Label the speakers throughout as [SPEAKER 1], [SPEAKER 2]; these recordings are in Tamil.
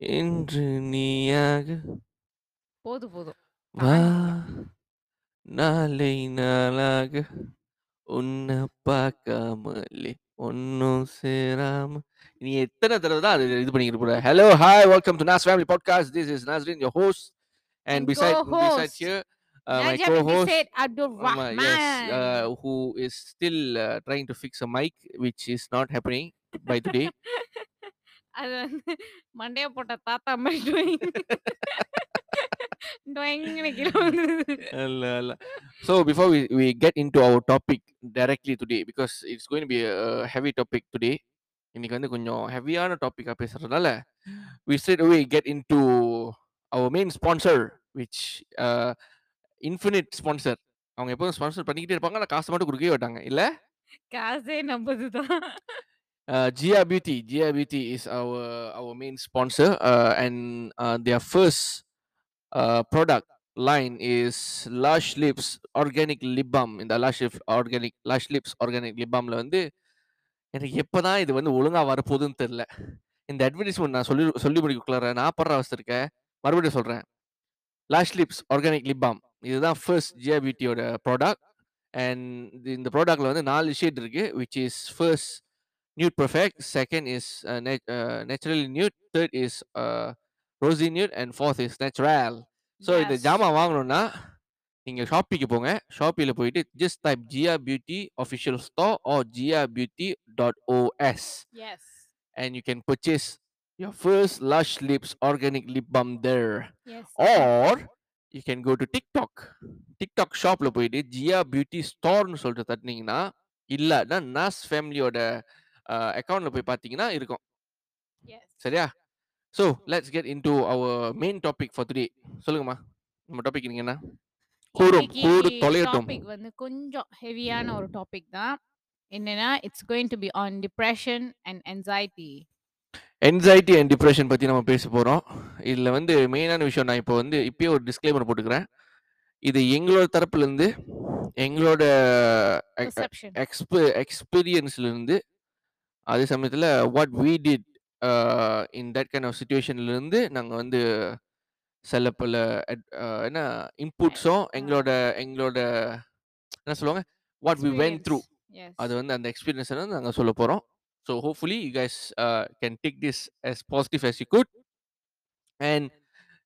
[SPEAKER 1] இன்று நீயாக
[SPEAKER 2] போதும், போதும்.
[SPEAKER 1] வா. நாளை நாளாக உன்ன பார்க்காமலே ஒன்னும் சேராம நீ எத்தனை தடவை தான் அது இது பண்ணிக்கிட்டு போற hello hi welcome to Naz family podcast this is Nasrin your
[SPEAKER 2] host
[SPEAKER 1] beside beside
[SPEAKER 2] co-host,
[SPEAKER 1] here uh, my co-host
[SPEAKER 2] Abdul
[SPEAKER 1] Amma, yes uh,
[SPEAKER 2] Rahman.
[SPEAKER 1] who is still uh, trying to fix a mic which is not happening by today
[SPEAKER 2] அது வந்து மண்டைய போட்ட தாத்தா மாதிரி டொயிங். டொயிங்னு கீழ விழுந்தது.
[SPEAKER 1] Allah, Allah. So before we, we get into our topic directly today, because it's going to be a heavy topic today. இன்னைக்கு வந்து கொஞ்சம் ஹெவியான டாபிக்கா பேசுறதுனால we straight away get into our main sponsor which uh, infinite sponsor அவங்க எப்போதும் ஸ்பான்சர் பண்ணிக்கிட்டே இருப்பாங்க ஆனால் காசு மட்டும் கொடுக்கவே மாட்டாங்க இல்ல
[SPEAKER 2] காசே நம்பதுதான்.
[SPEAKER 1] Uh, Gia Beauty. Gia Beauty is our our main sponsor uh, and uh, their first uh, product line is Lush Lips Organic Lip Balm. இந்த Lush Lips Organic Lush Lips Organic Lip Balmல வந்து எனக்கு எப்போ தான் இது வந்து ஒழுங்காக வரப்போகுதுன்னு தெரில இந்த அட்வர்டைஸ்மெண்ட் நான் சொல்லி சொல்லி முடிக்கல நான் படுற அவஸ்தை இருக்கேன் மறுபடியும் சொல்கிறேன் lash lips organic lip balm இதுதான் ஃபர்ஸ்ட் ஜியா பியூட்டியோட ப்ராடக்ட் அண்ட் இந்த ப்ராடக்ட்ல வந்து நாலு ஷேட் இருக்கு which is first Nude perfect second is naturally nude third is rosy nude and fourth is natural so இந்த
[SPEAKER 2] Yes.
[SPEAKER 1] ஜாமான் வாங்கணும்னா நீங்கள் ஷாப்பிக்கு போங்க ஷாப்பியில் போயிட்டு just type Jia beauty official store or Jia beauty dot OS
[SPEAKER 2] Yes.
[SPEAKER 1] and you can purchase your first Lush Lips organic lip balm there.
[SPEAKER 2] Yes.
[SPEAKER 1] Or you can go to TikTok. TikTok ஷாப்ல போயிட்டு ஜியா பியூட்டி ஸ்டோர்னு சொல்லிட்டு தட்டினீங்கன்னா இல்லாட்டா நாஸ் ஃபேமிலியோட அக்கௌண்ட்ல போய் பார்த்தீங்கன்னா இருக்கும். சரியா? So let's get in to our main topic for today சொல்லுங்கம்மா. நம்ம டாபிக் நீங்க என்ன? கூறும் கூடு தொலையட்டும்.
[SPEAKER 2] டாபிக் வந்து கொஞ்சம் ஹெவியான ஒரு டாபிக் தான். என்னன்னா it's going to be on depression and anxiety.
[SPEAKER 1] Anxiety and depression பற்றி நம்ம பேச போகிறோம் இதில் வந்து மெயினான விஷயம் நான் இப்போ வந்து இப்பயே ஒரு டிஸ்க்ளைமர் போட்டுக்கிறேன். இது எங்களோட தரப்புலேருந்து எங்களோட எக்ஸ்பீரியன்ஸ்லேருந்து அதே சமயத்தில் what we did in that kind of சுச்சுவேஷன்லேருந்து நாங்கள் வந்து சில பல என்ன இன்புட்ஸும் எங்களோட எங்களோட என்ன சொல்லுவாங்க what we went through
[SPEAKER 2] as
[SPEAKER 1] அது வந்து அந்த எக்ஸ்பீரியன்ஸை வந்து நாங்கள் சொல்ல போகிறோம் so hopefully you guys can take this as positive as you could and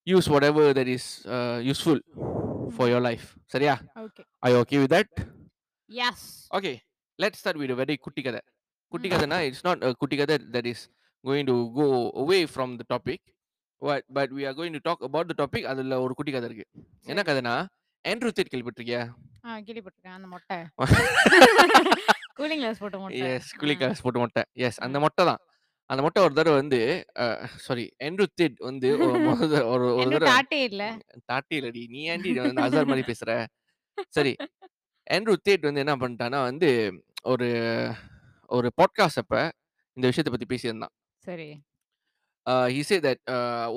[SPEAKER 1] use whatever that is useful for your life சரியா? I okay with that
[SPEAKER 2] yes
[SPEAKER 1] okay let start with very குட்டி கதை. குட்டி. கதைனா இட்ஸ் நாட் குட்டி கதை that is going to go away from the topic but but we are going to talk about the topic அதில் ஒரு குட்டி கதை இருக்கு. என்ன கதைனா ஆண்ட்ரூ தேட் கேள்விப்பட்டிருக்கியா?
[SPEAKER 2] கேள்விப்பட்டிருக்கேன். அந்த மொட்டை. கூலிங் கிளாஸ் போட்ட மொட்டை.
[SPEAKER 1] எஸ் குளிக்காஸ் போட்டு மொட்டை. எஸ் அந்த. மொட்டை தான். அந்த மொட்டை ஒரு தடவை வந்து சாரி ஆண்ட்ரூ தேட் வந்து ஒரு ஒரு தடவை
[SPEAKER 2] டாட்டே இல்ல.
[SPEAKER 1] தாட்டி இல்லடி. நீ ஏன்டி வந்து அசார் மாதிரி பேசுற? சரி ஆண்ட்ரூ தேட் வந்து என்ன பண்ணிட்டான்னா வந்து ஒரு ஒரு பாட்காஸ்ட் அப்ப இந்த விஷயத்தை பத்தி பேசியிருந்தான்.
[SPEAKER 2] சரி.
[SPEAKER 1] ஹி சே தட்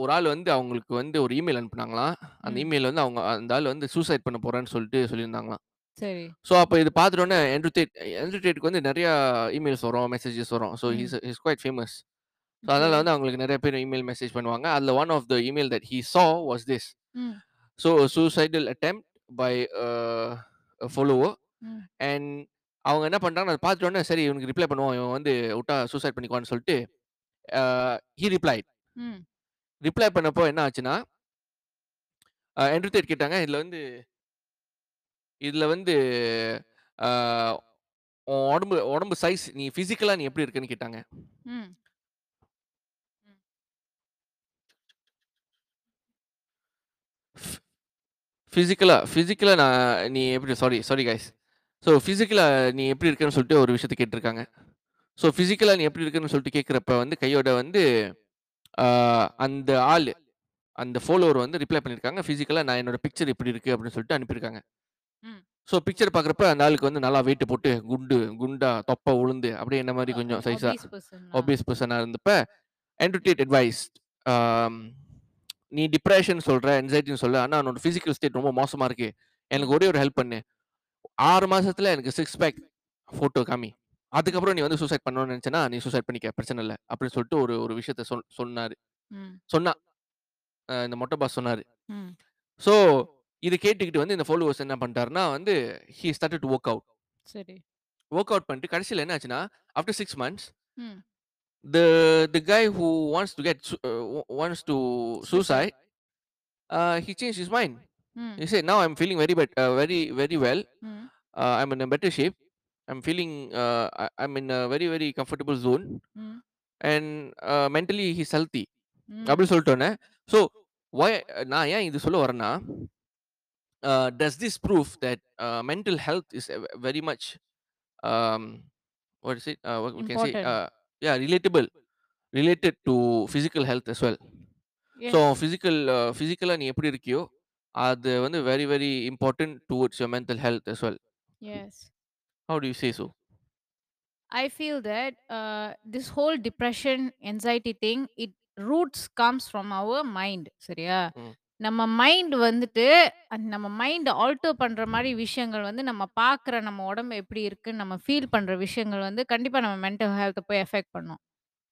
[SPEAKER 1] ஒரு ஆள் வந்து அவங்களுக்கு வந்து ஒரு இமெயில் அனுப்புனாங்களாம் அந்த. இமெயில் வந்து அவங்க அந்த ஆள் வந்து சூசைட் பண்ண போறேன்னு சொல்லிட்டு சொல்லியிருந்தாங்களாம்.
[SPEAKER 2] சரி.
[SPEAKER 1] ஸோ அப்போ இது பார்த்துட்டோன்னே ஆண்ட்ரூ தேட் ஆண்ட்ரூ தேட்டுக்கு வந்து நிறைய இமெயில்ஸ் வரும் மெசேஜஸ் வரும்.
[SPEAKER 2] So.
[SPEAKER 1] He's is quite famous so அதனால வந்து அவங்களுக்கு நிறைய பேர் இமெயில் மெசேஜ் பண்ணுவாங்க. அதில் one of the email that he saw was
[SPEAKER 2] this
[SPEAKER 1] so suicidal attempt by
[SPEAKER 2] follower
[SPEAKER 1] and அவங்க என்ன பண்ணிட்டாங்க அதை பார்த்துட்டோன்னே சரி இவனுக்கு ரிப்ளை பண்ணுவோம். இவன் வந்து விட்டா சூசைட் பண்ணிக்குவான்னு சொல்லிட்டு ஹீ ரிப்ளை
[SPEAKER 2] ம்.
[SPEAKER 1] ரிப்ளை பண்ணப்போ என்ன ஆச்சுன்னா என்ட்ரூ கேட்டாங்க. இதில் வந்து இதில் வந்து உடம்பு உடம்பு சைஸ் நீ ஃபிசிக்கலாக நீ எப்படி இருக்குன்னு கேட்டாங்க.
[SPEAKER 2] ம்.
[SPEAKER 1] ஃபிசிக்கலாக ஃபிசிக்கலாக நான் நீ எப்படி சாரி சாரி கைஸ் ஸோ ஃபிசிக்கலாக நீ எப்படி இருக்குன்னு சொல்லிட்டு ஒரு விஷயத்தை கேட்டிருக்காங்க. ஸோ ஃபிசிக்கலாக நீ எப்படி இருக்குன்னு சொல்லிட்டு கேட்குறப்ப வந்து கையோட வந்து அந்த ஆள் அந்த ஃபாலோவர் வந்து ரிப்ளை பண்ணியிருக்காங்க. ஃபிசிக்கலாக நான் என்னோட பிக்சர் இப்படி இருக்கு அப்படின்னு சொல்லிட்டு அனுப்பியிருக்காங்க. ஸோ பிக்சர் பார்க்குறப்ப அந்த ஆளுக்கு வந்து நல்லா வெயிட் போட்டு குண்டு குண்டா தொப்பை உளுந்து அப்படியே என்ன மாதிரி கொஞ்சம் சைஸாக
[SPEAKER 2] obese person ஆ.
[SPEAKER 1] ஒபியஸ் பர்சனாக இருந்தப்ப என்டர்டேட் அட்வைஸ் நீ டிப்ரெஷன் சொல்ற என்சைட்டின்னு சொல்ல ஆனால் உன்னோட ஃபிசிக்கல் ஸ்டேட் ரொம்ப மோசமா இருக்கு. எனக்கு ஒரே ஒரு ஹெல்ப் பண்ணு. ஆறு மாசத்துல எனக்கு சிக்ஸ் பேக் ஃபோட்டோ காமி அதுக்கப்புறம் நீ வந்து சூசைட் பண்ணணும்னு நினைச்சேன்னா நீ சூசைட் பண்ணிக்க பிரச்சனை இல்லை அப்படின்னு சொல்லிட்டு ஒரு ஒரு விஷயத்த சொல் சொன்னாரு. சொன்னா இந்த மொட்டை பாஸ் சொன்னாரு. ஸோ இது கேட்டுக்கிட்டு வந்து இந்த ஃபாலோவர்ஸ் என்ன பண்ணிட்டாருன்னா வந்து he started to work out
[SPEAKER 2] சரி.
[SPEAKER 1] ஒர்க் அவுட் பண்ணிட்டு கடைசியில் என்ன ஆச்சுன்னா ஆஃப்டர் சிக்ஸ் மந்த்ஸ்
[SPEAKER 2] ம்.
[SPEAKER 1] the the guy who wants to get su- uh, wa- wants to suicide uh, he changed his mind
[SPEAKER 2] ம்.
[SPEAKER 1] he said now i'm feeling very bet- uh, very very well
[SPEAKER 2] ம்.
[SPEAKER 1] uh, i'm in a better shape i'm feeling uh, I- i'm in a very very comfortable zone
[SPEAKER 2] ம்.
[SPEAKER 1] and uh, mentally he's healthy
[SPEAKER 2] ம்.
[SPEAKER 1] அப்படி சொல்லிட்டோன்னே ஸோ why நான் ஏன் இது சொல்ல வரேன்னா uh, does this prove that uh, mental health is a- very much um, what is it uh, what we can say
[SPEAKER 2] Important.
[SPEAKER 1] uh, yeah relatable related to physical health as well
[SPEAKER 2] Yes.
[SPEAKER 1] So physical ஃபிசிக்கலாக நீ எப்படி இருக்கியோ அது வந்து very very important towards your mental health as well
[SPEAKER 2] Yes.
[SPEAKER 1] how do you say so
[SPEAKER 2] I feel that uh, this whole depression, anxiety thing, it roots comes from our mind. சரியா?
[SPEAKER 1] ம்.
[SPEAKER 2] நம்ம மைண்ட் வந்துட்டு அந்த நம்ம மைண்ட் ஆல்டர் பண்ற மாதிரி விஷயங்கள் வந்து நம்ம பார்க்குற நம்ம உடம்பு எப்படி இருக்குன்னு நம்ம ஃபீல் பண்ற விஷயங்கள் வந்து கண்டிப்பா நம்ம மென்டல் ஹெல்த்தை போய் எஃபெக்ட் பண்ணும்.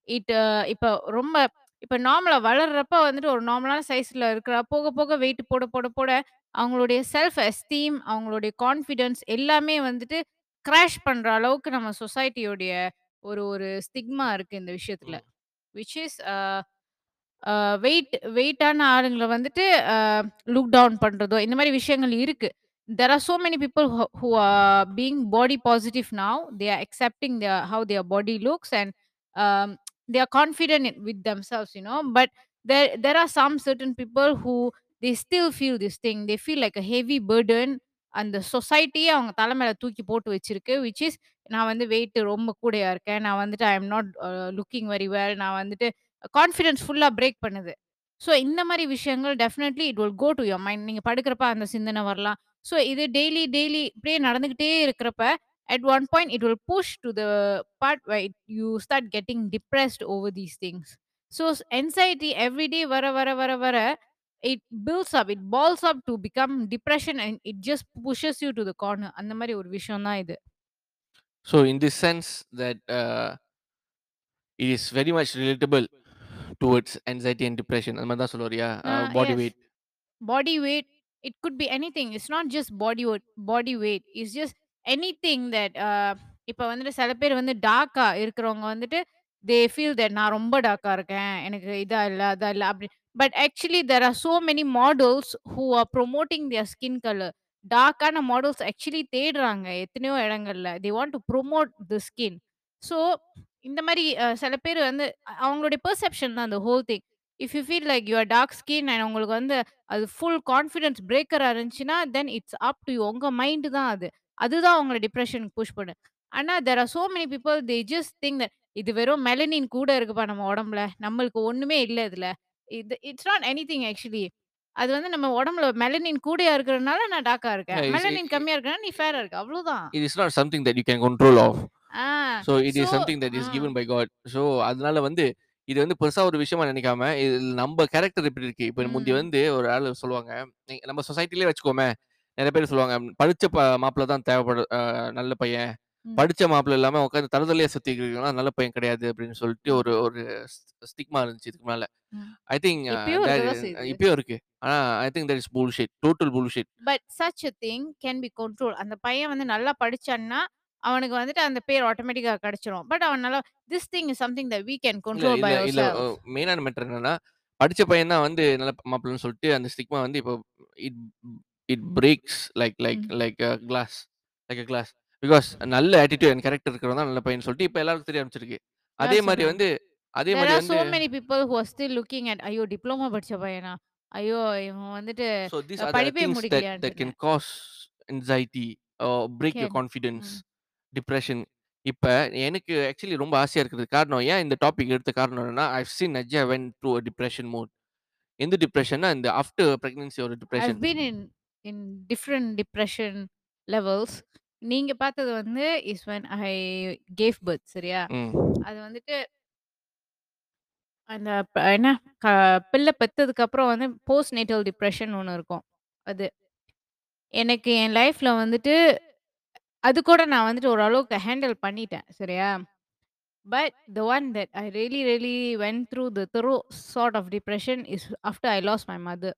[SPEAKER 2] இட் இப்போ ரொம்ப இப்போ நார்மலா வளர்றப்ப வந்துட்டு ஒரு நார்மலான சைஸ்ல இருக்கிற போக போக வெயிட் போட போட போட அவங்களுடைய செல்ஃப் எஸ்டீம் அவங்களுடைய கான்ஃபிடன்ஸ் எல்லாமே வந்துட்டு கிராஷ் பண்ற அளவுக்கு நம்ம சொசைட்டியோடைய ஒரு ஒரு ஸ்டிக்மா இருக்கு இந்த விஷயத்துல.
[SPEAKER 1] ம்.
[SPEAKER 2] விச் இஸ் வெயிட் வெயிட்டான ஆளுங்களை வந்துட்டு லுக் டவுன் பண்றதோ இந்த மாதிரி விஷயங்கள் இருக்கு. There are so many people who, who are being body positive now. They are accepting their how their body looks and um, they are confident with themselves you know but there there are some certain people who they still feel this thing. They feel like a heavy burden. அந்த சொசைட்டியே அவங்க தலை மேல தூக்கி போட்டு வச்சிருக்கு விச் இஸ் நான் வந்து வெயிட் ரொம்ப கூடையா இருக்கேன். நான் வந்துட்டு I am not looking very well நான் வந்துட்டு கான்ஃபிடன்ஸ் ஃபுல்லா பிரேக் பண்ணுது. ஸோ இந்த மாதிரி விஷயங்கள் definitely it will go to your mind நீங்க படுக்கிறப்ப அந்த சிந்தனை வரலாம். ஸோ இது டெய்லி டெய்லி இப்படியே நடந்துகிட்டே இருக்கிறப்ப at one point it will push to the part where it, you start getting depressed over these things so s- anxiety every day vara vara vara vara it builds up it balls up to become depression and it just pushes you to the corner அந்த மாதிரி ஒரு விஷயம் தான் இது
[SPEAKER 1] so in this sense that uh, it is very much relatable towards anxiety and depression அந்த மாதிரி தான் சொல்லுவாரியா
[SPEAKER 2] Uh,
[SPEAKER 1] body
[SPEAKER 2] yes.
[SPEAKER 1] Weight
[SPEAKER 2] body weight it could be anything it's not just body weight body weight it's just anything that இப்போ வந்துட்டு சில பேர் வந்து டார்க்கா இருக்கிறவங்க வந்துட்டு தே ஃபீல் தட் நான் ரொம்ப டார்க்கா இருக்கேன் எனக்கு இதா இல்ல அதா இல்ல அப்படி. But actually there are so many models who are promoting their skin colour டார்க்கான models actually தேடுறாங்க எத்தனையோ இடங்கள்ல. They want to promote the skin so இந்த மாதிரி அஹ், சில பேர் வந்து அ- அவங்களுடைய பெர்செப்ஷன் தான் அந்த whole thing if you feel like your dark skin and உங்களுக்கு வந்து அது ஃபுல் கான்ஃபிடன்ஸ் பிரேக்கராக இருந்துச்சுன்னா தென் இட்ஸ் அப் டு உங்கள் மைண்டு தான் அது. அதுதான் உங்களை டிப்ரெஷனுக்கு புஷ் பண்ணு. ஆனா there are so many people they just think that இது வெறும் மெலனின் கூட இருக்குப்பா நம்ம உடம்புல. நம்மளுக்கு ஒண்ணுமே இல்ல இதுல. இது it's not anything actually அது வந்து நம்ம உடம்புல மெலனின் கூடயா இருக்கிறதுனால நான் டார்க்கா இருக்கேன்.
[SPEAKER 1] Yeah, it's-
[SPEAKER 2] மெலனின் கம்மியா இருக்கறனால நீ ஃபேரா இருக்க. அவ்வளவுதான்.
[SPEAKER 1] It is not something that you can control of.
[SPEAKER 2] Ah
[SPEAKER 1] so it is something that is
[SPEAKER 2] ah.
[SPEAKER 1] given by god. So அதனால வந்து இது வந்து பெருசா ஒரு விஷயமா நினைக்காம இது நம்ம கேரக்டர் இப்படி இருக்கு? இப்ப முந்தி
[SPEAKER 2] ம்.
[SPEAKER 1] வந்து ஒரு ஆள் சொல்லுவாங்க நீ- நம்ம சொசைட்டிலே வச்சுக்கோமே நிறைய பேர் சொல்லுவாங்க படிச்ச மாப்பிள்ளை தான் தேவைப்படு நல்ல பையன். படிச்ச மாப்பிள்ளை இல்லாம உட்காந்து தருதலையா சுத்தி இருக்கிறவங்க நல்ல பையன் கிடையாது அப்படின்னு சொல்லிட்டு. ஒரு ஒரு ஸ்டிக்மா இருந்துச்சு இதுக்கு மேல. ஐ திங்க்
[SPEAKER 2] இப்பயும்
[SPEAKER 1] இருக்கு ஆனா I think that is bullshit total bullshit
[SPEAKER 2] but such a thing can be control அந்த பையன் வந்து நல்லா படிச்சான்னா அவனுக்கு வந்துட்டு அந்த பேர் ஆட்டோமேட்டிக்கா கிடைச்சிரும் பட் அவன் நல்லா this thing is something that we
[SPEAKER 1] can
[SPEAKER 2] control by
[SPEAKER 1] இல்ல மெயினான மேட்டர் என்னன்னா படிச்ச பையன் தான் வந்து நல்ல மாப்பிள்ளைன்னு சொல்லிட்டு அந்த ஸ்டிக்மா வந்து இப்போ it it breaks like like
[SPEAKER 2] ம்.
[SPEAKER 1] Like class like class because நல்ல ஆட்டிடியூட் அண்ட் கேரக்டர் இருக்கிறவங்க தான் நல்ல பையன் சொல்லிட்டு இப்போ எல்லாருக்கும் தெரிய ஆரம்பிச்சிருக்கு அதே மாதிரி? வந்து அதே
[SPEAKER 2] there
[SPEAKER 1] மாதிரி
[SPEAKER 2] are
[SPEAKER 1] வந்து
[SPEAKER 2] so many people who are still looking at ஐயோ டிப்ளமோ படிச்ச பையனா ஐயோ இவன் வந்துட்டு
[SPEAKER 1] ஸோ திஸ்
[SPEAKER 2] அஹ், படிப்பே
[SPEAKER 1] that
[SPEAKER 2] முடிக்கலையான்னு
[SPEAKER 1] can cause anxiety your
[SPEAKER 2] Can.
[SPEAKER 1] Confidence
[SPEAKER 2] ம்.
[SPEAKER 1] டிப்ரெஷன் இப்போ எனக்கு ஆக்சுவலி ரொம்ப ஆசையாக இருக்கிறது காரணம் ஏன் இந்த டாபிக் எடுத்த காரணம் என்னன்னா I've seen Najja went through a depression mode எந்த டிப்ரெஷன்னா இந்த ஆஃப்டர் ப்ரெக்னன்சி ஒரு
[SPEAKER 2] I've
[SPEAKER 1] depression
[SPEAKER 2] been in in different depression levels நீங்க பார்த்தது வந்து is when I gave birth சரியா அது வந்துட்டு அந்த ப- என்ன க பிள்ளை பெத்ததுக்கு அப்புறம் வந்து போஸ்ட் நேட்டல் டிப்ரெஷன் ஒன்று இருக்கும் அது எனக்கு என் லைஃப்ல வந்துட்டு அது கூட நான் வந்துட்டு ஓரளவுக்கு ஹேண்டில் பண்ணிட்டேன். சரியா? But the one that I really really went through the thorough sort of depression is after I lost my mother.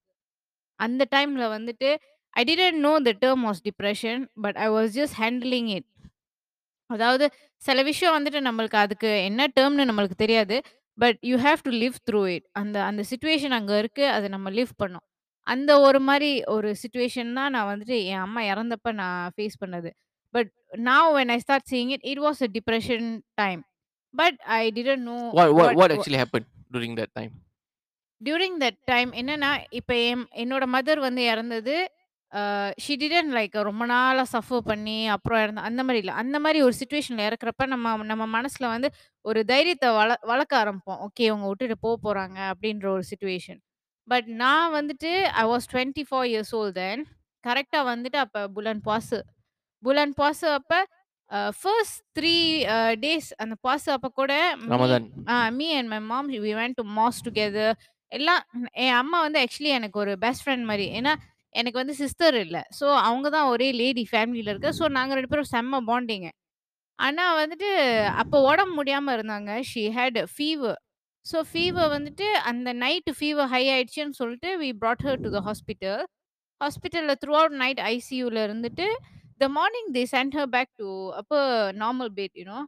[SPEAKER 2] அந்த டைம்ல வந்துட்டு I didn't know the term was depression. But I was just handling it. அதாவது சில விஷயம் வந்துட்டு நம்மளுக்கு அதுக்கு என்ன டெர்ம்னு நம்மளுக்கு தெரியாது. But you have to live through it. அந்த அந்த சிச்சுவேஷன் அங்க இருக்கு. அத நம்ம லிவ் பண்ணணும். அந்த ஒரு மாரி ஒரு சிச்சுவேஷன் தான் நான் வந்துட்டு என் அம்மா இறந்தப்ப நான் ஃபேஸ் பண்ணது. But now when I start seeing it, it was a depression time. But I didn't know
[SPEAKER 1] What what what
[SPEAKER 2] what
[SPEAKER 1] actually happened during that time?
[SPEAKER 2] During that time என்னன்னா, இப்ப என் என்னோட மதர் வந்து இறந்தது, அ ஷி டிட்ன்ட் லைக் ரொம்ப நாளா சஃபர் பண்ணி அப்புறம் இறந்தா அந்த மாரி இல்ல. அந்த மாரி ஒரு சிச்சுவேஷன்ல இறக்கிறப்ப நம்ம நம்ம மனசுல வந்து ஒரு தைரியத்த வள வளர்க்க ஆரம்பிப்போம். ஓகே இவங்க விட்டுட்டு போ போறாங்க அப்படின்ற ஒரு சிச்சுவேஷன். பட் நான் வந்துட்டு I was 24 years old then. கரெக்ட்டா வந்துட்டு அப்ப புலன் பாசு. புலன் பாசு அப்ப அ ஃபர்ஸ்ட் 3 அ டேஸ் அந்த பாசு அப்ப கூட me me and my mom we went to mosque together எல்லாம் என் அம்மா வந்து ஆக்சுவலி எனக்கு ஒரு பெஸ்ட் ஃப்ரெண்ட் மாரி. ஏன்னா, எனக்கு வந்து சிஸ்டர் இல்ல. ஸோ அவங்க தான் ஒரே லேடி ஃபேமிலில இருக்க. ஸோ நாங்க 2 பேரும் செம்ம பாண்டிங்கு. ஆனா வந்துட்டு அப்போ உடம்பு முடியாம இருந்தாங்க. She had fever. So fever வந்துட்டு அந்த நைட் ஃபீவர் ஹை ஆயிடுச்சுன்னு சொல்லிட்டு we brought her to the hospital. ஹாஸ்பிட்டல்ல த்ரூ அவுட் நைட் ஐசியூல இருந்துட்டு, the morning they sent her back to அப்ப நார்மல் பெட் யூ நோ.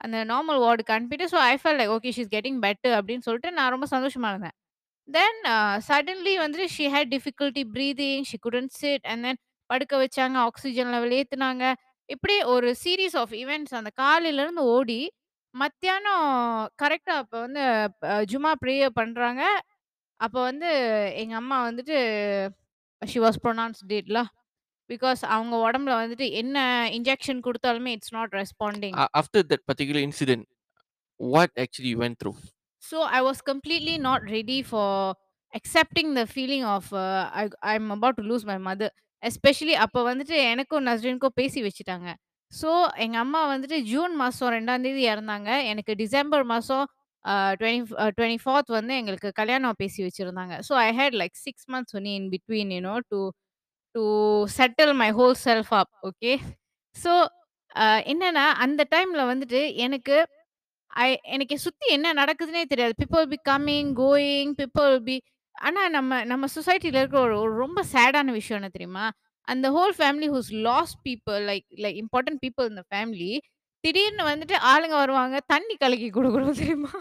[SPEAKER 2] அந்த நார்மல் வார்டுக்கு அனுப்பிட்டு so I fall like okay she is getting better அப்படின்னு சொல்லிட்டு நான் ரொம்ப சந்தோஷமா இருந்தேன். தென் சடன்லி uh, வந்துட்டு she had difficulty breathing she couldn't sit and then படுக்க வச்சாங்க, ஆக்சிஜன் லெவல் ஏற்றுனாங்க இப்படி ஒரு சீரிஸ் ஆஃப் ஈவெண்ட்ஸ் அந்த காலையிலருந்து ஓடி, மத்தியானம் கரெக்டாக அப்போ வந்து ஜுமா ஜும்மா பண்ணுறாங்க அப்போ வந்து எங்கள் அம்மா வந்துட்டு ஷி வாஸ் ப்ரொனான்ஸ் டேட்ல பிகாஸ் அவங்க உடம்புல வந்துட்டு என்ன இன்ஜெக்ஷன் கொடுத்தாலுமே it's not responding.
[SPEAKER 1] After after that particular incident, what actually you went through?
[SPEAKER 2] So I was completely not ready for accepting the feeling of uh, I I'm about to lose my mother. Especially அப்போ வந்துட்டு எனக்கும் நஸ்ரீனுக்கும் பேசி வச்சுட்டாங்க. ஸோ எங்கள் அம்மா வந்துட்டு ஜூன் மாசம் 2ஆம் தேதி இறந்தாங்க. எனக்கு டிசம்பர் மாதம் டுவெண்ட்டி டுவெண்ட்டி ஃபோர்த் வந்து எங்களுக்கு கல்யாணம் பேசி வச்சுருந்தாங்க so I had like six months only in between you know to to to settle my whole self up okay. So என்னென்னா என்னன்னா அந்த டைமில் வந்துட்டு எனக்கு ஐ எனக்கு சுத்தி என்ன நடக்குதுன்னே தெரியாது. People be coming, going, people be ஆனா நம்ம நம்ம சொசைட்டில இருக்கிற ஒரு ஒரு ரொம்ப சேடான விஷயம் என்ன தெரியுமா? அந்த whole family who's lost people like like important people in family திடீர்னு வந்துட்டு ஆளுங்க வருவாங்க. தண்ணி கலக்கி குடுக்குறோம் தெரியுமா?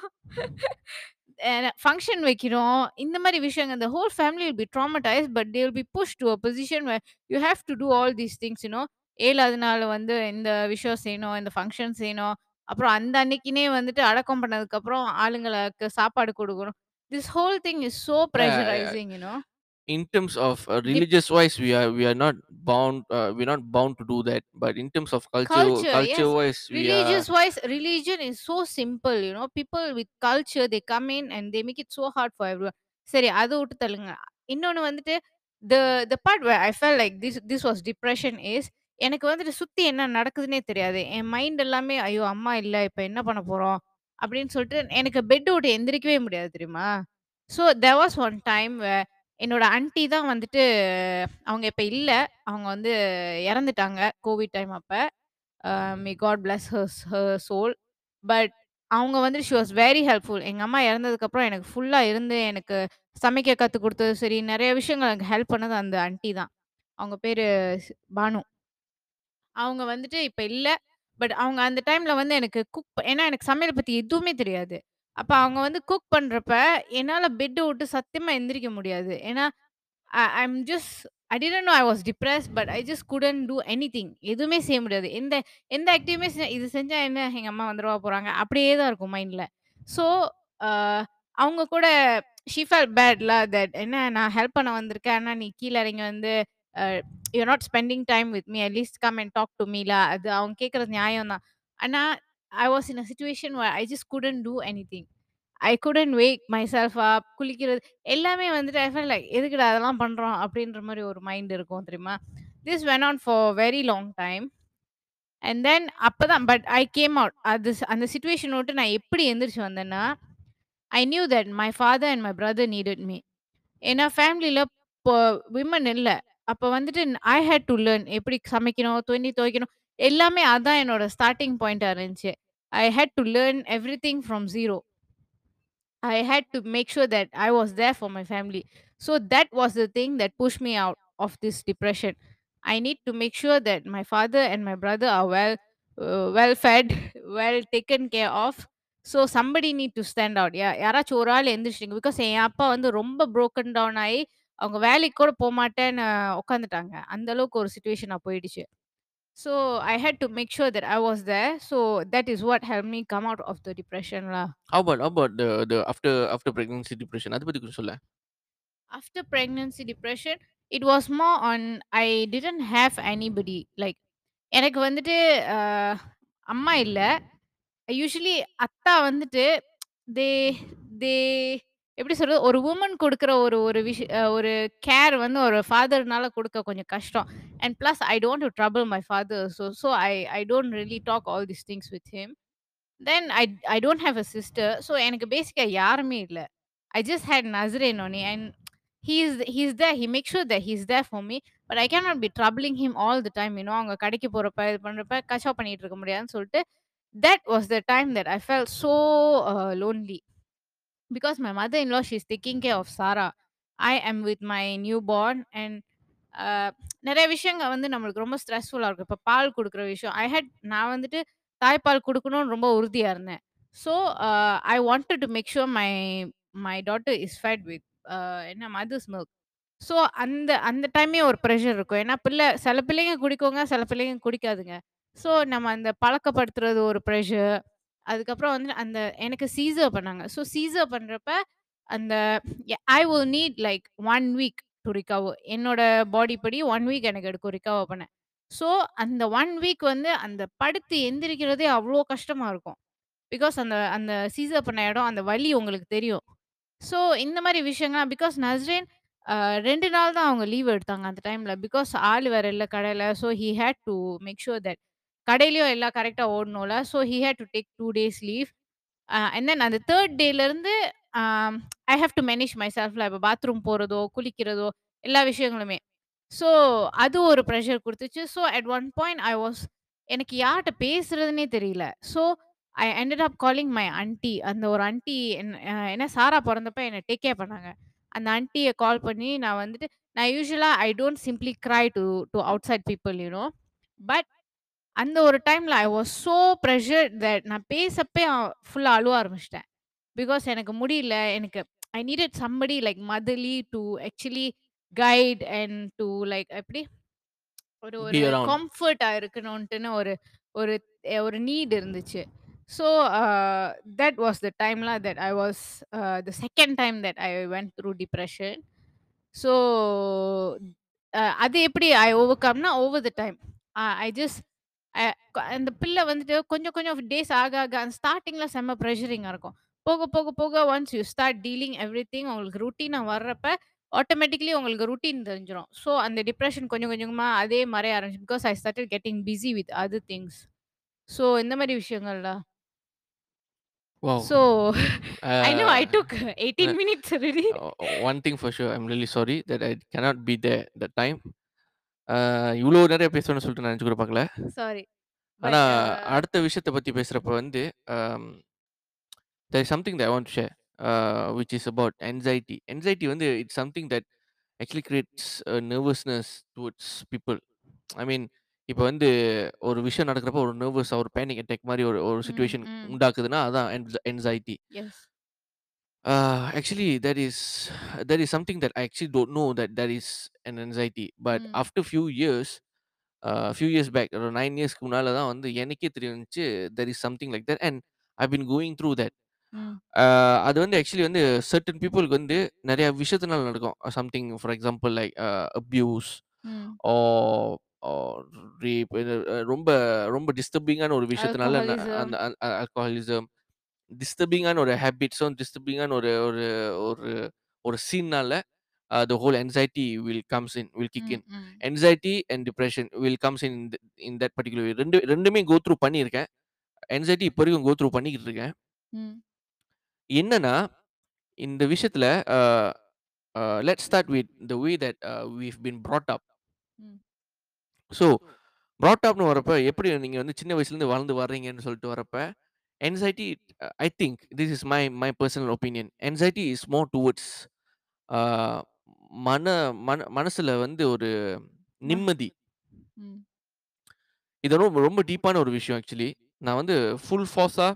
[SPEAKER 2] அ ஃபங்ஷன் வைக்கிறோம். இந்த மாரி விஷயங்கள் இந்த whole family will be traumatized but they will be pushed to a position where you have to do all these things you 7வது நாள் வந்து இந்த விஷயம் செய்யணும், இந்த ஃபங்ஷன் செய்யணும். அப்புறம் அந்த அன்னைக்குன்னே வந்துட்டு அடக்கம் பண்ணதுக்கப்புறம் ஆளுங்களுக்கு சாப்பாடு குடுக்கணும். This whole thing is so
[SPEAKER 1] Yeah, yeah.
[SPEAKER 2] Pressurising you know.
[SPEAKER 1] In terms of uh,
[SPEAKER 2] Dep
[SPEAKER 1] religious wise, we are we are not bound. Uh, we're not bound to do that. But in terms of culture,
[SPEAKER 2] Culture,
[SPEAKER 1] culture
[SPEAKER 2] yes.
[SPEAKER 1] wise, we are.
[SPEAKER 2] Religious wise, religion is so simple, you know. People with culture, they come in and they make it so hard for everyone. சரி அத விட்டு தள்ளுங்க. இன்னொன்னு வந்துட்டு the the part where I felt like this this was depression is எனக்கு வந்துட்டு சுத்தி என்ன நடக்குதுன்னே தெரியாது. என் மைண்ட் எல்லாமே ஐயோ! அம்மா இல்ல. இப்ப என்ன பண்ண போறோம்? அப்படின்னு சொல்லிட்டு எனக்கு பெட்ட விட்டு எந்திரிக்கவே முடியாது தெரியுமா? So there was one time where என்னோட ஆன்டி தான் வந்துட்டு அவங்க இப்ப இல்ல. அவங்க வந்து இறந்துட்டாங்க. கோவிட் டைம் அப்ப. A may God bless her her soul. But அவங்க வந்து ஷி வாஸ் வெரி ஹெல்ப்ஃபுல். எங்க அம்மா இறந்ததுக்கப்புறம் எனக்கு ஃபுல்லா இருந்து எனக்கு சமைக்க கத்துக் குடுத்ததும் சரி, நெறைய விஷயங்கள் எனக்கு ஹெல்ப் பண்ணது அந்த ஆன்டி தான். அவங்க பேரு ஸ் பானு. அவங்க வந்துட்டு இப்ப இல்ல. பட் அவங்க அந்த டைம்ல வந்து எனக்கு குக் ஏன்னா எனக்கு சமையல் பத்தி எதுவுமே தெரியாது. அப்ப அவங்க வந்து குக் பண்றப்ப, என்னால பெட்ட விட்டு சத்தியமா எந்திரிக்க முடியாது. ஏன்னா I I'm just I didn't know I was depress but I just couldn't do anything. எதுவுமே செய்ய முடியாது. எந்த எந்த ஆக்டிவிட்டியுமே செ இது செஞ்சா என்ன எங்க அம்மா வந்துடுவா போறாங்க. அப்படியே தான் இருக்கும் மைண்ட்ல. ஸோ அ அவங்க கூட ஷி ஃபெல்ட் பேட்ல தட் என்ன நான் ஹெல்ப் பண்ண வந்திருக்கேன். ஆனா நீ கீழ இறங்கி வந்து you not spending time with me. At least come and talk to மீலா. அது அவங்க கேட்கறது நியாயம் தான். ஆனா I was in a situation I just couldn't do anything I couldn't wake myself up குளிக்கிறது எல்லாமே வந்துட்டு ஐ ஃபெல்ட் லைக் எதுக்குடா அதெல்லாம் பண்ணுறோம் அப்படின்ற மாதிரி ஒரு மைண்ட் இருக்கும் தெரியுமா? This went on for very long time. And then அப்பதான் பட் ஐ கேம் அவுட். அது அந்த சுச்சுவேஷன் விட்டு நான் எப்படி எந்திரிச்சு வந்தேன்னா, I knew that my father and my brother needed me. ஏன்னா ஃபேமிலியில் இப்போ விமன் இல்லை அப்ப வந்துட்டு ஐ ஹேட் டூ லேர்ன் எப்படி சமைக்கணும், துணி துவைக்கணும். எல்லாமே அதான் என்னோட ஸ்டார்ட்டிங் பாயிண்ட்டா இருந்துச்சு. I had to learn everything from 0. I had to make sure that I was there for my family. So that was the thing that pushed me out of this depression. I need to make sure that my father and my brother are well uh, well fed, well taken care of. So somebody need to stand out. Yeah, யாராச்சும் ஒரு ஆள் எந்திரிச்சிங்க. பிகாஸ் என் அப்பா வந்து ரொம்ப broken down ஆயி, அவங்க வேலைக்கு கூட போமாட்டேன்னு உட்காந்துட்டாங்க. அந்த அளவுக்கு ஒரு சிச்சுவேஷனா போயிடுச்சு. So I had to make sure that I was there. So that is what helped me come out of the depression lah.
[SPEAKER 1] How about how about the the after after pregnancy depression? அத பத்தி கொஞ்சம் சொல்லேன்.
[SPEAKER 2] After pregnancy depression, it was more on I didn't have anybody. Like எனக்கு வந்துட்டு அம்மா இல்ல. யூசுவலி அத்தா வந்துட்டு தே தே எப்படி சொல்றது? ஒரு உமன் கொடுக்குற ஒரு ஒரு விஷ ஒரு கேர் வந்து ஒரு ஃபாதர்னால கொடுக்க கொஞ்சம் கஷ்டம். And plus I don't to trouble my father. So so I I don't really talk all this things with him. Then I I don't have a sister. So எனக்கு பேசிக்காக யாருமே இல்ல. I just had he is he is he's there. Make sure the he is there for me but I can not be troubling him all the time இன்னும் அவங்க கடைக்கு போகிறப்ப இது பண்ணுறப்ப கச்சா பண்ணிட்டு இருக்க முடியாதுன்னு சொல்லிட்டு that was the time that I fell so lonely because my mother-in-law she's taking care of Sarah. I am with my newborn and நிறைய விஷயங்கள் வந்து நம்மளுக்கு ரொம்ப ஸ்ட்ரெஸ்ஃபுல்லாக இருக்கும். இப்போ பால் கொடுக்குற விஷயம். ஐ ஹேட் நான் வந்துட்டு தாய்ப்பால் கொடுக்கணும்னு ரொம்ப உறுதியாக இருந்தேன். So I want to make sure my my daughter is fight with என்ன மதர்ஸ் மில்க். ஸோ அந்த அந்த டைமே ஒரு ப்ரெஷர் இருக்கும். ஏன்னா பிள்ளை சில பிள்ளைங்க குடிக்கோங்க சில பிள்ளைங்க குடிக்காதுங்க. ஸோ நம்ம அந்த பழக்கப்படுத்துறது ஒரு ப்ரெஷர். அதுக்கப்புறம் வந்து அந்த எனக்கு சீசர் பண்ணாங்க. ஸோ சீசர் பண்ணுறப்ப அந்த I will need like one week to recover. என்னோட பாடி படி ஒன் வீக் எனக்கு எடுக்கும் ரிகவர் பண்ண. ஸோ அந்த ஒன் வீக் வந்து அந்த படுத்து எந்திரிக்கிறதே அவ்வளோ கஷ்டமாக இருக்கும். பிகாஸ் அந்த அந்த சீசர் பண்ண இடம் அந்த வலி உங்களுக்கு தெரியும். ஸோ இந்த மாதிரி விஷயங்கள்லாம் பிகாஸ் நஸ்ரீன் ரெண்டு நாள் தான் அவங்க லீவ் எடுத்தாங்க அந்த டைமில் பிகாஸ் ஆள் வேற இல்லை கடையில் so he had to make sure that கடையிலயும் எல்லாம் கரெக்ட்டா ஓடணும்ல. So he had to take 2 days leave. Uh and then அந்த 3 டேலருந்து அ I have to manage my செல்ஃப்ல. இப்ப பாத்ரூம் போறதோ, குளிக்கிறதோ எல்லா விஷயங்களுமே. ஸோ அது ஒரு pressure குடுத்துச்சு. So at one point I was எனக்கு யார்ட்ட பேசுறதுன்னே தெரியல. So I ended up calling my aunty. அந்த ஒரு ஆன்டி என் அ ஏன்னா சாரா பொறந்தப்ப என்ன டேக் கேர் பண்ணாங்க. அந்த ஆன்டிய கால் பண்ணி நான் வந்துட்டு நான் யூசுவலா I don't simply cry to to outside people you know. But அந்த ஒரு டைம்ல I was so pressured that நான் பேசப்பயே ஃபுல்லா அழுவ ஆரம்பிச்சுட்டேன். பிகாஸ் எனக்கு முடியல. எனக்கு I needed somebody like motherly to actually guide and to like எப்படி ஒரு ஒரு
[SPEAKER 1] Be around.
[SPEAKER 2] கம்ஃபர்ட்டா இருக்கணுன்ட்டுன்னு ஒரு ஒரு ஒரு நீட் இருந்துச்சு. ஸோ தட் வாஸ் த டைம்ல that I was the second time that I went through depression. So அது எப்படி I over கம்னா over the time. I just uh அந்த பிள்ளை வந்துட்டு கொஞ்சம் கொஞ்சம் டேஸ் ஆக ஆக அந்த ஸ்டார்ட்டிங்ல செம்ம ப்ரெஷரிங்கா இருக்கும். போக போக போக once you start dealing everything உங்களுக்கு ரூட்டீனா வர்றப்ப ஆட்டோமேட்டிக்கலி உங்களுக்கு ரூட்டீன் தெரிஞ்சிரும். ஸோ அந்த டிப்ரெஷன் கொஞ்சம் கொஞ்சமா அதே மறைய ஆரம்பிச்சு. Because I started getting busy with other things. So இந்த மாரி விஷயங்கள்லாம்.
[SPEAKER 1] Wow.
[SPEAKER 2] So I know I
[SPEAKER 1] Uh,
[SPEAKER 2] took 18
[SPEAKER 1] uh,
[SPEAKER 2] minutes already.
[SPEAKER 1] uh, one thing for sure, I'm really sorry that I cannot be there that time. Uh, இவ்ளோ நிறைய பேசணும்னு சொல்லிட்டு நான் நினைச்சு கூட பார்க்கல.
[SPEAKER 2] Sorry. But
[SPEAKER 1] ஆனா
[SPEAKER 2] uh,
[SPEAKER 1] அடுத்த விஷயத்த பத்தி பேசுறப்ப வந்து um, there is something that I want to share uh, which is about anxiety. Anxiety வந்து it's something that actually creates a nervousness towards people. I mean இப்போ வந்து ஒரு விஷயம் நடக்கிறப்ப ஒரு நர்வஸ் ஒரு பேனிக் அட்டாக் மாதிரி ஒரு ஒரு
[SPEAKER 2] mm,
[SPEAKER 1] சுச்சுவேஷன்
[SPEAKER 2] mm,
[SPEAKER 1] உண்டாக்குதுன்னா அதான் anxiety.
[SPEAKER 2] yes.
[SPEAKER 1] Uh, actually, that is that is something that I actually don't know that that is an anxiety. But
[SPEAKER 2] Mm,
[SPEAKER 1] after few years, uh, few years back, ஒரு நைன் இயர்ஸ்க்கு முன்னால தான் வந்து எனக்கே தெரிஞ்சுச்சு there is something like that and I've been going through that.
[SPEAKER 2] mm,
[SPEAKER 1] Uh, அது வந்து ஆக்சுவலி வந்து certain peopleக்கு வந்து நிறைய விஷயத்தினால நடக்கும் something for example like abuse
[SPEAKER 2] mm.
[SPEAKER 1] or or rape ரொம்ப ரொம்ப டிஸ்டர்பிங்கான ஒரு விஷயத்தினால ந-
[SPEAKER 2] Alcoholism.
[SPEAKER 1] அந்த ஆல்கஹாலிசம் டிஸ்டர்பிங்கான ஒரு ஹேபிட்ஸும் டிஸ்டர்பிங்கான ஒரு ஒரு ஒரு ஒரு சீன்னால the whole anxiety will comes in will kick in
[SPEAKER 2] Mm, mm,
[SPEAKER 1] anxiety and depression will comes in th- in that particular way ரெண்டு ரெண்டுமே go through பண்ணியிருக்கேன் anxiety இப்போ வரைக்கும் go through பண்ணிக்கிட்டு இருக்கேன்
[SPEAKER 2] mm,
[SPEAKER 1] என்னன்னா இந்த விஷயத்துல uh, uh, let's start with the way that uh, we've been brought up
[SPEAKER 2] mm,
[SPEAKER 1] so brought அப்னு வரப்ப எப்படி நீங்க வந்து சின்ன வயசுலேருந்து வளர்ந்து வர்றீங்கன்னு சொல்லிட்டு வரப்ப anxiety uh, i think this is my my personal opinion anxiety is more towards uh, மன மன மனசுல வந்து ஒரு நிம்மதி
[SPEAKER 2] ம்.
[SPEAKER 1] இது ரொம்ப ரொம்ப டீப்பான ஒரு விஷயம் ஆக்சுவலி நான் வந்து ஃபுல் ஃபார்ஸா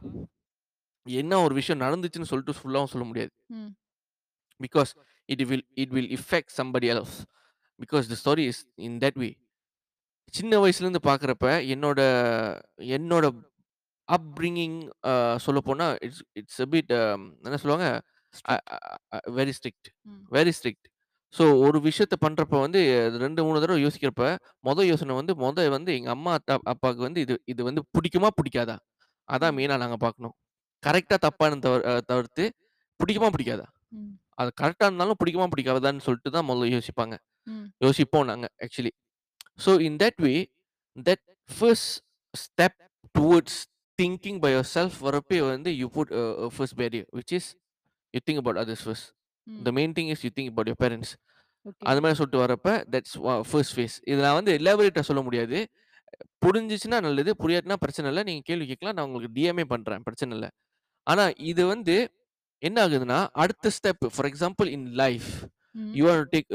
[SPEAKER 1] என்ன ஒரு விஷயம் நடந்துச்சுன்னு சொல்லிட்டு ஃபுல்லாகவும் சொல்ல முடியாது
[SPEAKER 2] ம்.
[SPEAKER 1] because it will it will affect somebody else because the story is in that way சின்ன வயசுலேருந்து பார்க்குறப்ப என்னோட என்னோட அப்ரிங்கிங் சொல்ல போனா it's it's a bit um, என்ன சொல்லுவாங்க. Very
[SPEAKER 2] strict.
[SPEAKER 1] Very strict so ஒரு விஷயத்த பண்றப்ப வந்து அது ரெண்டு மூணு தடவை யோசிக்கிறப்ப மொதல் யோசனை வந்து மொதல் வந்து எங்க அம்மா அத்தா அப்பாவுக்கு வந்து இது இது வந்து பிடிக்குமா பிடிக்காதா அதான். மெயினாக நாங்கள் பார்க்கணும் கரெக்டாக தப்பானு தவிர தவிர்த்து பிடிக்குமா பிடிக்காதா. அது கரெக்டாக இருந்தாலும் பிடிக்குமா பிடிக்காதான்னு சொல்லிட்டு தான் முதல்ல யோசிப்பாங்க. யோசிப்போம் நாங்கள் actually so in that way that first step towards by yourself வரப்பே வந்து you put first barrier which is you think about others first
[SPEAKER 2] hmm.
[SPEAKER 1] The main thing is you think about your parents
[SPEAKER 2] okay.
[SPEAKER 1] அது மாதிரி சொல்லிட்டு வரப்ப தட்ஸ் ஃபர்ஸ்ட் ஃபேஸ் இது நான் வந்து எலாபரேட்டாக சொல்ல முடியாது புரிஞ்சிச்சுன்னா நல்லது புரியாதுன்னா பிரச்சனை இல்லை நீங்கள் கேள்வி கேட்கலாம் நான் உங்களுக்கு டிஎம்ஏ பண்ணுறேன் பிரச்சனை இல்லை ஆனால் இது வந்து என்ன ஆகுதுன்னா அடுத்த step for example in life
[SPEAKER 2] hmm.
[SPEAKER 1] You are take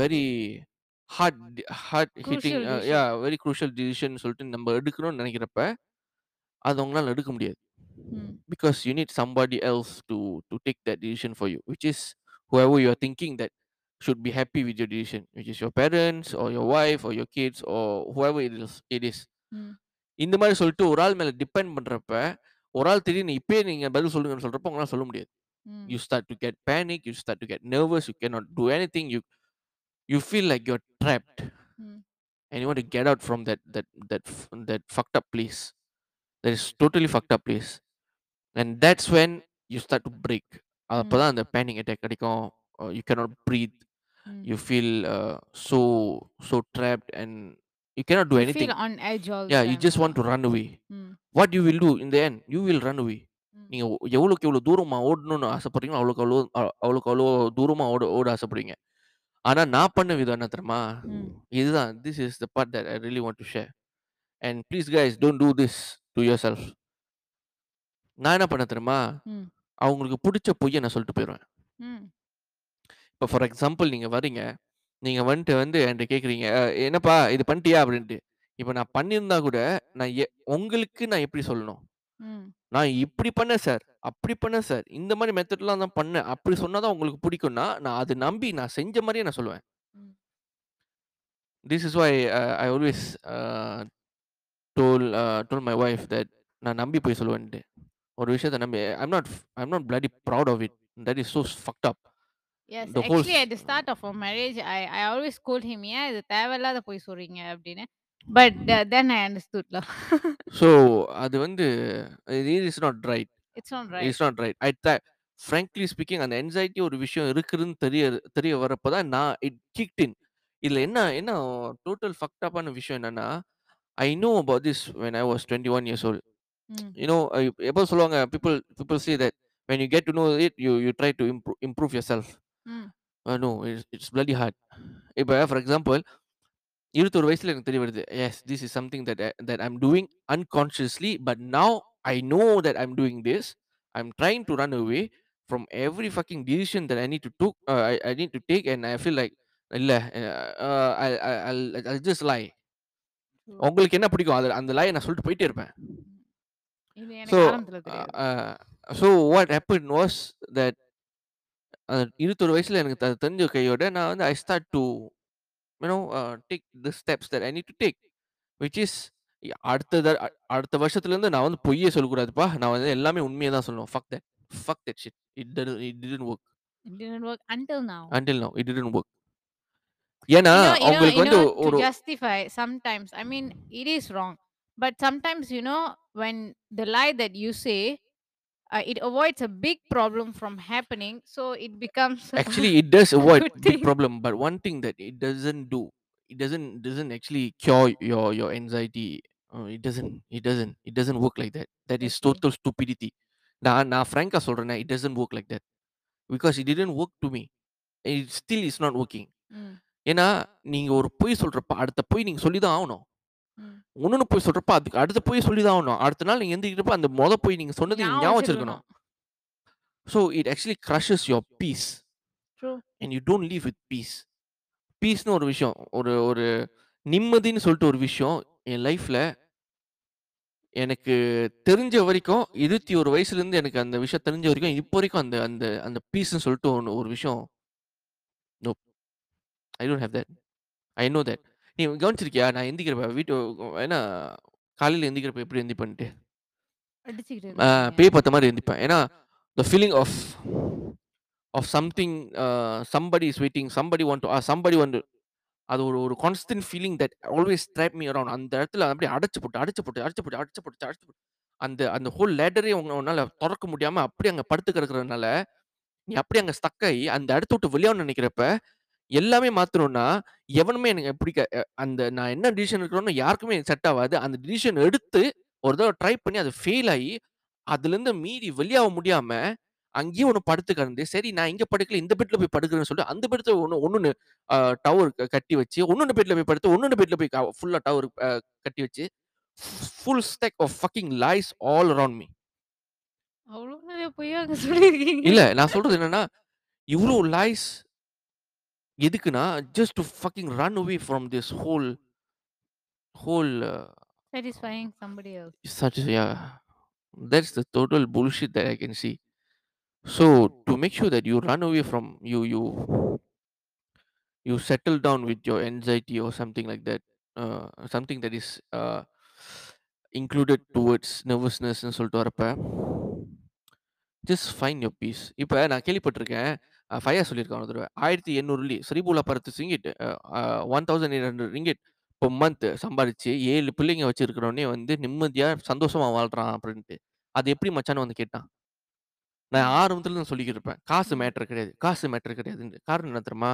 [SPEAKER 1] very hard hard hitting
[SPEAKER 2] Crucial yeah.
[SPEAKER 1] Very crucial decision சொல்லிட்டு நம்ம எடுக்கணும்னு நினைக்கிறப்ப அது உங்களால் எடுக்க முடியாது
[SPEAKER 2] ம்.
[SPEAKER 1] because you need somebody else to to take that decision for you which is whoever you are thinking that should be happy with your decision which is your parents or your wife or your kids or whoever it is it is
[SPEAKER 2] ம்.
[SPEAKER 1] இந்த மாதிரி சொல்லிட்டு ஒரு ஆள் மேல டிபெண்ட் பண்றப்ப ஒரு ஆள் திடீர்னு இப்பயே நீங்க பதில் சொல்லுங்கன்னு சொல்றப்ப உங்களால சொல்ல முடியாது
[SPEAKER 2] ம்.
[SPEAKER 1] you start to get panic you start to get nervous you cannot do anything you you feel like you're trapped
[SPEAKER 2] ம்.
[SPEAKER 1] and you want to get out from that that that f- that fucked up place that is totally fucked up place and that's when you start to break
[SPEAKER 2] ம்.
[SPEAKER 1] அப்பதான் அந்த panic attack கிடைக்கும் uh, you cannot breathe
[SPEAKER 2] ம்.
[SPEAKER 1] you feel uh, so so trapped and you cannot do
[SPEAKER 2] You
[SPEAKER 1] anything
[SPEAKER 2] feel on edge all the
[SPEAKER 1] yeah you
[SPEAKER 2] time.
[SPEAKER 1] just want to run away
[SPEAKER 2] ம்.
[SPEAKER 1] what you will do in the end you will run away
[SPEAKER 2] ம்.
[SPEAKER 1] நீங்க ஒ- எவ்வளவுக்கு எவ்வளவு தூரமா ஓடணும்னு ஆசைப்படுறீங்களோ அவ்வளோக்கு அவ்வளோ அ- அவ்வளோக்கு அவ்வளோ தூரமா ஓட ஓட ஆசைப்படுறீங்க ஆனா நான் பண்ண விதம் என்ன தெரியுமா
[SPEAKER 2] ம்.
[SPEAKER 1] இதுதான் this is the part that I really want to share and please guys don't do this to yourself. நான் என்ன பண்ண தெரியுமா. அவங்களுக்கு பிடிச்ச பொய்யை நான் சொல்லிட்டு போயிடுவேன். இப்போ ஃபார் எக்ஸாம்பிள் நீங்க வரீங்க நீங்க வந்துட்டு வந்து என்கிட்ட கேக்குறீங்க "அஹ், என்னப்பா இது பண்ணிட்டியா? அப்படின்ட்டு. இப்போ நான் பண்ணியிருந்தா கூட நான் உங்களுக்கு நான் எப்படி சொல்லணும். நான் இப்படி பண்ணேன் சார் அப்படி பண்ணேன் சார். இந்த மாதிரி மெத்தட்லாம் தான் பண்ணேன். அப்படி சொன்னாதான் உங்களுக்கு பிடிக்கும்னா நான் அது நம்பி நான் செஞ்ச மாதிரியே நான் சொல்லுவேன். This is why I always told told my wife that நான் நம்பி போய் சொல்லுவேன்ட்டு. ஒரு விஷயத்தை நம்பி I'm not I'm not bloody proud of it that is so
[SPEAKER 2] fucked
[SPEAKER 1] up whole
[SPEAKER 2] actually, at the start of our marriage, I, I always scold him, yeah, இது தேவையில்லாத போய் சொல்றீங்க அப்படின்னு. But then I understood
[SPEAKER 1] so அது வந்து இது is not right
[SPEAKER 2] it's not right
[SPEAKER 1] it's not right I the frankly speaking அந்த என்சைட்டி ஒரு விஷயம் இருக்குதுன்னு தெரிய தெரிய வரப்போ தான் நான் இட் கிக்ட் இன் இதில் என்ன என்ன டோட்டல் ஃபக்டப்பான விஷயம் என்னன்னா I know about this when I was twenty one years old
[SPEAKER 2] hmm
[SPEAKER 1] you know எப்போ சொல்லுவாங்க people people say that when you get to know it you you try to improve improve yourself
[SPEAKER 2] hmm
[SPEAKER 1] no it's it's bloody hard இப்போ ஃபார் எக்ஸாம்பிள் இருபத்தொரு வயசுல எனக்கு தெரிய வருது. Yes this is something that that I'm doing unconsciously but now I know that I'm doing this I'm trying to run away from every fucking decision that I need to took I need to take and I feel like இல்லை ஐ ஜஸ்ட் லை
[SPEAKER 2] True.
[SPEAKER 1] உங்களுக்கு என்ன பிடிக்கும்? அது அந்த லாயை நான் சொல்லிட்டு போயிட்டே இருப்பேன்.
[SPEAKER 2] So
[SPEAKER 1] so what happen was that இருபத்தொரு வயசுல எனக்கு தெ- தெரிஞ்ச கையோட நான் வந்து I start to you know take the steps that I need to take which is அடுத்த அடுத்த வருஷத்துல இருந்து நான் வந்து பொய்யே சொல்லக்கூடாதுப்பா. நான் வந்து எல்லாமே உண்மையை தான் சொல்லணும். Fuck that fuck that shit it it didn't work
[SPEAKER 2] it didn't work until now.
[SPEAKER 1] Until no it didn't work ஏன்னா
[SPEAKER 2] you know, you know,
[SPEAKER 1] அவங்களுக்கு
[SPEAKER 2] you
[SPEAKER 1] வந்து
[SPEAKER 2] know,
[SPEAKER 1] ஒரு
[SPEAKER 2] to justify sometimes, I mean, it is wrong. But sometimes, you know, when the lie that you say, uh, it avoids a big problem from happening. So it becomes
[SPEAKER 1] actually it does
[SPEAKER 2] a
[SPEAKER 1] avoid
[SPEAKER 2] good
[SPEAKER 1] big
[SPEAKER 2] thing.
[SPEAKER 1] problem but one thing that it doesn't do it doesn't doesn't actually cure your your anxiety uh, it doesn't it doesn't it doesn't work like that that is
[SPEAKER 2] Okay.
[SPEAKER 1] total stupidity நான் நான் ஃப்ராங்கா சொல்றேன் it doesn't work like that because it didn't work to me it still is not working
[SPEAKER 2] Mm,
[SPEAKER 1] ஏன்னா நீங்க ஒரு பொய் சொல்றப்ப அடுத்த பொய் நீங்க சொல்லி தான் ஆகணும். ஒண்ணொண்ணு போய் சொல்றப்ப, அதுக்கு அடுத்து போய் சொல்லி தான் ஆகணும். அடுத்த நாள் நீங்க எந்திரிக்கிறப்ப, அந்த மொத போய் நீங்க சொன்னது
[SPEAKER 2] ஞாபகம் வச்சிருக்கணும்.
[SPEAKER 1] So, it actually crushes your
[SPEAKER 2] peace.
[SPEAKER 1] And you don't leave with peace. பீஸ்ன்னு ஒரு விஷயம். ஒரு ஒரு நிம்மதின்னு சொல்லிட்டு ஒரு விஷயம் என் லைஃப்ல எனக்கு தெரிஞ்ச வரைக்கும் 21 வயசுலேருந்து எனக்கு அந்த விஷயம் தெரிஞ்ச வரைக்கும், இப்போ வரைக்கும் அந்த அந்த அந்த பீஸ்ன்னு சொல்லிட்டு ஒண்ணு ஒரு விஷயம். I don't have that. I know that. நீ கவனிச்சிருக்கியா? நான் எந்திரிக்கிறப்ப வீட்டு ஏன்னா காலையில எந்திரிக்கிறப்ப எப்படி
[SPEAKER 2] இருப்பீங்க.
[SPEAKER 1] பேய் பார்த்த மாரி எந்திரிப்பேன். ஏன்னா, the feeling of of something somebody is waiting, somebody want somebody want அது ஒரு ஒரு constant feeling that always drop me around. அந்த இடத்துல அப்படியே அடைச்சு போட்டு, அடைச்சு போட்டு, அடைச்சு போட்டு, அடைச்சு போட்டு, அடைச்சு போட்டு அந்த அந்த ஹோல் லேடரே உங்க உன்னால தொறக்க முடியாம அப்படியே அங்க படுத்து கிடக்கிறதுனால, நீ அப்படியே அங்க ஸ்டக் ஆயி, அந்த இடத்த விட்டு வெளியாகணும்னு நினைக்கிறப்ப, எல்லாமே மாத்தணும்னா, எவனுமே எனக்கு பிடிக்க அந்த நான் என்ன டிசிஷன் எடுக்கிறேனோ யாருக்குமே செட் ஆவாது. அந்த டிசிஷன் எடுத்து, ஒரு தடவ ட்ரை பண்ணி அது ஃபெயில் ஆயி, அதுலேருந்து மீறி வெளியாக முடியாம, அங்கேயே ஒண்ணு படுத்து கிடந்து, சரி நான் இங்க படுக்கல, இந்த பெட்ல போய் படுக்கிறேன்னு சொல்லிட்டு, அந்த பெட்ல ஒண்ணு ஒண்ணொண்ணு அ டவர் கட்டி வச்சு, ஒண்ணொண்ணு பெட்ல போய் படுத்து, ஒண்ணொண்ணு பெட்ல போய் க ஃபுல்லா டவர் அ கட்டி வச்சு, full stock of fucking lies all around me.
[SPEAKER 2] அவ்ளோ நிறைய அங்க சொல்லியிருக்கீங்க.
[SPEAKER 1] இல்ல. நான் சொல்றது என்னன்னா, இவ்ளோ lies எதுக்குன்னா, just to fucking run away from this whole whole
[SPEAKER 2] Satisfying somebody else.
[SPEAKER 1] such yeah. That's the total bullshit that I can see. So, to make sure that you run away from you you you settle down with your anxiety or something like that, uh, something that is uh, included towards nervousness ன்னு சொல்லிட்டு வரப்ப, ஜஸ்ட் ஃபைண்ட் யுவர் பீஸ். இப்ப நான் கேள்விப்பட்டிருக்கேன். அ ஃபையா சொல்லியிருக்கான் ஒரு தடவ. 1800 ஸ்ரீபூலா பரத்து சிங்கிட் அ அ 1800 ரிங்கிட் பெர் மந்த் சம்பாரிச்சு 7 பிள்ளைங்க வச்சிருக்கிறவனே வந்து நிம்மதியா, சந்தோஷமா வாழ்றான் அப்படின்ட்டு. அது எப்படி மச்சான்னு வந்து கேட்டான். நான். ஆரம்பத்துல இருந்து சொல்லிக்கிட்டு இருப்பேன். காசு
[SPEAKER 2] ம்.
[SPEAKER 1] மேட்டர் கிடையாது. காசு மேட்டர் கிடையாதுன்ட்டு. காரணம் என்ன தெரியுமா?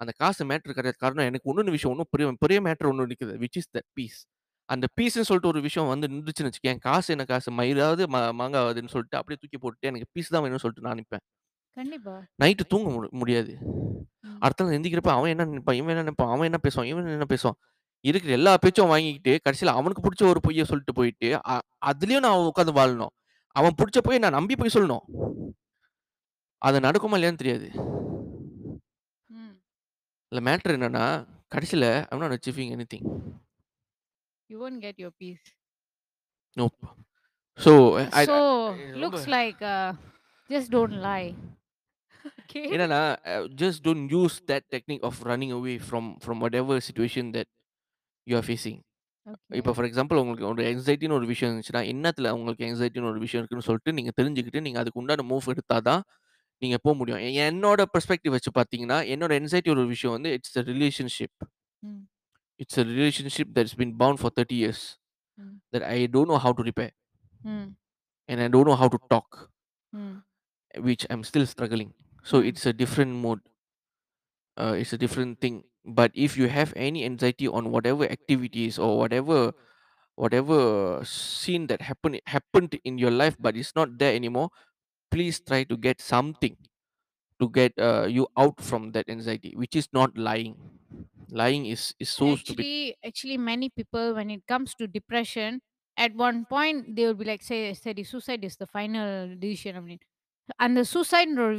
[SPEAKER 1] அந்த காசு மேட்டர் கிடையாது. காரணம் எனக்கு இன்னொன்னு விஷயம் இன்னும் பெரிய பெரிய மேட்டர் ஒண்ணு நிக்குது. Which is that peace. அந்த பீஸ்ன்னு சொல்லிட்டு ஒரு விஷயம் வந்து நின்றுச்சுன்னு வச்சுக்கயேன், காசு என்ன காசு மயிராவது ம மாங்காவாதுன்னு சொல்லிட்டு அப்படியே தூக்கி போட்டுட்டு, எனக்கு பீஸ் தான் வேணும்னு சொல்லிட்டு நான் நிப்பேன்.
[SPEAKER 2] கண்டிப்பா.
[SPEAKER 1] நைட்டு தூங்க முடி முடியாது.
[SPEAKER 2] ம்.
[SPEAKER 1] அடுத்த நாள் எந்திரிக்கிறப்ப அவன் என்ன நினைப்பான், இவன் என்ன நினைப்பான், அவன் என்ன பேசுவான், இவன் என்ன பேசுவான். இருக்கிற எல்லா பேச்சும் வாங்கிக்கிட்டு, கடைசியில அவனுக்கு புடிச்ச ஒரு பொய்ய சொல்லிட்டு போயிட்டு, அ அதுலயும் நான் உட்கார்ந்து வாழணும். அவன் புடிச்ச பொய்ய நான் நம்பி போய் சொல்லணும். அது நடக்குமா இல்லையான்னு தெரியாது.
[SPEAKER 2] ம்.
[SPEAKER 1] இதுல மேட்டர் என்னன்னா, கடைசியில I am not achieving anything.
[SPEAKER 2] You won't get your peace.
[SPEAKER 1] So I
[SPEAKER 2] So,
[SPEAKER 1] ரொம்ப
[SPEAKER 2] looks like uh, just don't lie. Okay.
[SPEAKER 1] என்னன்னா, அ just don't use that technique of running away from from whatever situation that you are facing. இப்ப. ஃபார் எக்ஸாம்பிள் உங்களுக்கு ஒரு ஆங்ஸைட்டின்னு ஒரு விஷயம் இருந்துச்சுன்னா, என்னத்துல உங்களுக்கு ஆங்ஸைட்டின்னு ஒரு விஷயம் இருக்குன்னு சொல்லிட்டு நீங்க தெரிஞ்சுக்கிட்டு, நீங்க அதுக்கு உண்டான மூவ் எடுத்தா தான் நீங்க போ முடியும். என்னோட பெர்ஸ்பெக்டிவ் வச்சு பார்த்தீங்கன்னா, என்னோட ஆங்ஸைட்டி ஒரு விஷயம் வந்து it's a
[SPEAKER 2] relationship.
[SPEAKER 1] It's a relationship that's been bound for 30 years. That I don't know how to
[SPEAKER 2] repair.
[SPEAKER 1] And I don't know how to talk.
[SPEAKER 2] Hmm.
[SPEAKER 1] which I'm still struggling. so it's a different mode. Uh, it's a different thing. But if you have any anxiety on whatever activities or whatever whatever scene that happened happened in your life but it's not there anymore please try to get something to get uh, you out from that anxiety which is not lying. Lying is is so actually stupid.
[SPEAKER 2] actually many people when it comes to depression at one point they will be like say study suicide is the final decision i mean. அந்த சூசைட்ன்ற ஒரு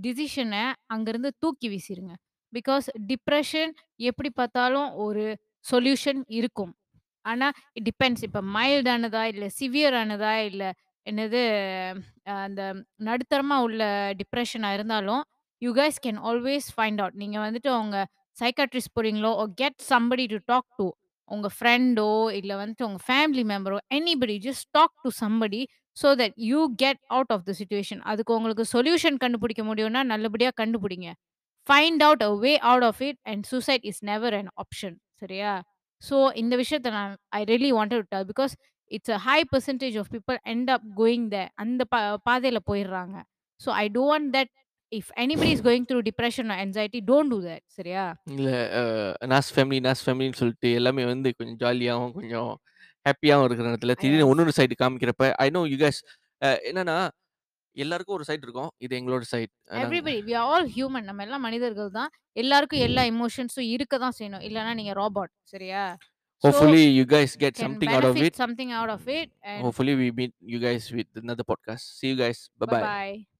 [SPEAKER 2] டிசிஷனை அங்கேருந்து தூக்கி வீசிருங்க. பிகாஸ் டிப்ரெஷன் எப்படி பார்த்தாலும் ஒரு சொல்யூஷன் இருக்கும். ஆனால் இட் டிபெண்ட்ஸ் இப்போ மைல்டானதா இல்லை சிவியரானதா இல்லை என்னது அஹ், அந்த நடுத்தரமாக உள்ள டிப்ரெஷனாக இருந்தாலும் you guys can always find out நீங்கள் வந்துட்டு உங்க psychiatrist or get somebody to talk to உங்கள் ஃப்ரெண்டோ இல்லை வந்துட்டு உங்கள் family மெம்பரோ anybody just talk to somebody so that you get out of the situation அதுக்கு உங்களுக்கு சொல்யூஷன் கண்டுபிடிக்க முடியும்னா நல்லபடியாக கண்டுபிடிங்க. Find out a way out of it and suicide is never an option சரியா? ஸோ இந்த விஷயத்த நான் I really wanted to tell because it's a high percentage of people end up going the அந்த பா பாதையில் போயிடுறாங்க. So I don't that if anybody is going through depression anxiety don't do that சரியா?
[SPEAKER 1] இல்லை நாஸ் ஃபேமிலி, நாஸ் ஃபேமிலின்னு சொல்லிட்டு எல்லாமே வந்து கொஞ்சம் ஜாலியாகவும் கொஞ்சம் ஹேப்பியாவும் இருக்கிற நேரத்துல, திடீர்னு. இன்னொரு சைடு காமிக்கிறப்ப, ஐ நோ யூ கேஸ் என்னன்னா, எல்லாருக்கும் ஒரு சைடு இருக்கும். இது எங்களோட
[SPEAKER 2] side. Everybody we all human நம்ம எல்லாம் மனிதர்கள் தான் எல்லாருக்கும் எல்லா எமோஷன்ஸும் இருக்க தான் செய்யணும் இல்லைன்னா நீங்க ரோபாட் சரியா So,
[SPEAKER 1] Hopefully, you guys get
[SPEAKER 2] can
[SPEAKER 1] something out of
[SPEAKER 2] benefit
[SPEAKER 1] it.
[SPEAKER 2] something out of it and
[SPEAKER 1] Hopefully, we meet you guys with another podcast. See you guys. Bye
[SPEAKER 2] bye
[SPEAKER 1] bye.
[SPEAKER 2] bye